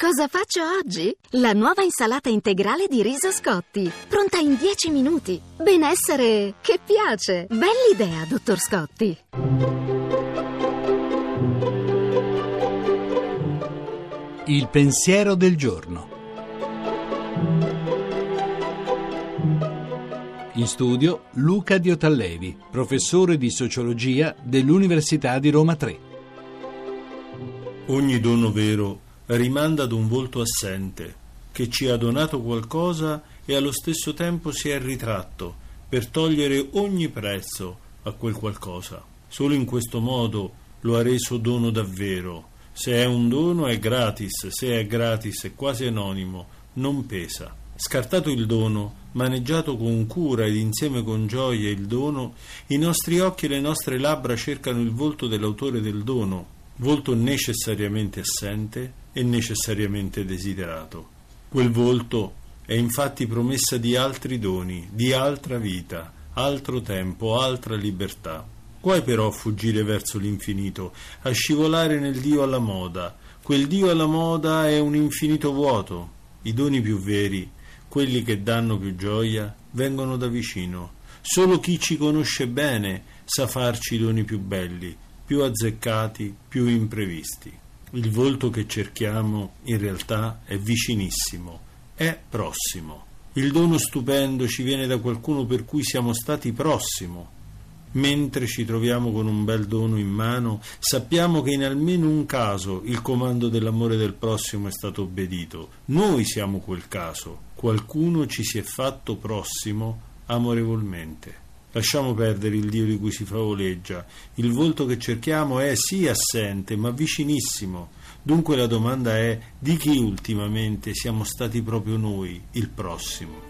Cosa faccio oggi? La nuova insalata integrale di riso Scotti, pronta in 10 minuti. Benessere che piace. Bell'idea, dottor Scotti. Il pensiero del giorno. In studio Luca Diotallevi, professore di sociologia dell'Università di Roma 3. Ogni dono vero rimanda ad un volto assente che ci ha donato qualcosa e allo stesso tempo si è ritratto per togliere ogni prezzo a quel qualcosa. Solo in questo modo lo ha reso dono davvero se è un dono è gratis, se è gratis è quasi anonimo, non pesa. Scartato il dono, maneggiato con cura ed insieme con gioia il dono, i nostri occhi e le nostre labbra cercano il volto dell'autore del dono, volto necessariamente assente e necessariamente desiderato. Quel volto è infatti promessa di altri doni, di altra vita, altro tempo, altra libertà. Guai però a fuggire verso l'infinito, a scivolare nel Dio alla moda. Quel Dio alla moda è un infinito vuoto. I doni più veri, quelli che danno più gioia, vengono da vicino. Solo chi ci conosce bene sa farci i doni più belli, più azzeccati, più imprevisti. Il volto che cerchiamo in realtà è vicinissimo, è prossimo. Il dono stupendo ci viene da qualcuno per cui siamo stati prossimo, Mentre ci troviamo con un bel dono in mano, sappiamo che in almeno un caso il comando dell'amore del prossimo è stato obbedito. Noi siamo quel caso. Qualcuno ci si è fatto prossimo amorevolmente. Lasciamo perdere il Dio di cui si favoleggia. Il volto che cerchiamo è sì assente, ma vicinissimo. Dunque la domanda è di chi ultimamente siamo stati proprio noi, il prossimo.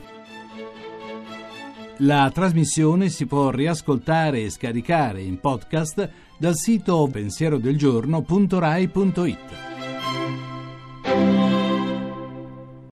La trasmissione si può riascoltare e scaricare in podcast dal sito pensierodelgiorno.rai.it.